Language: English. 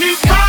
music.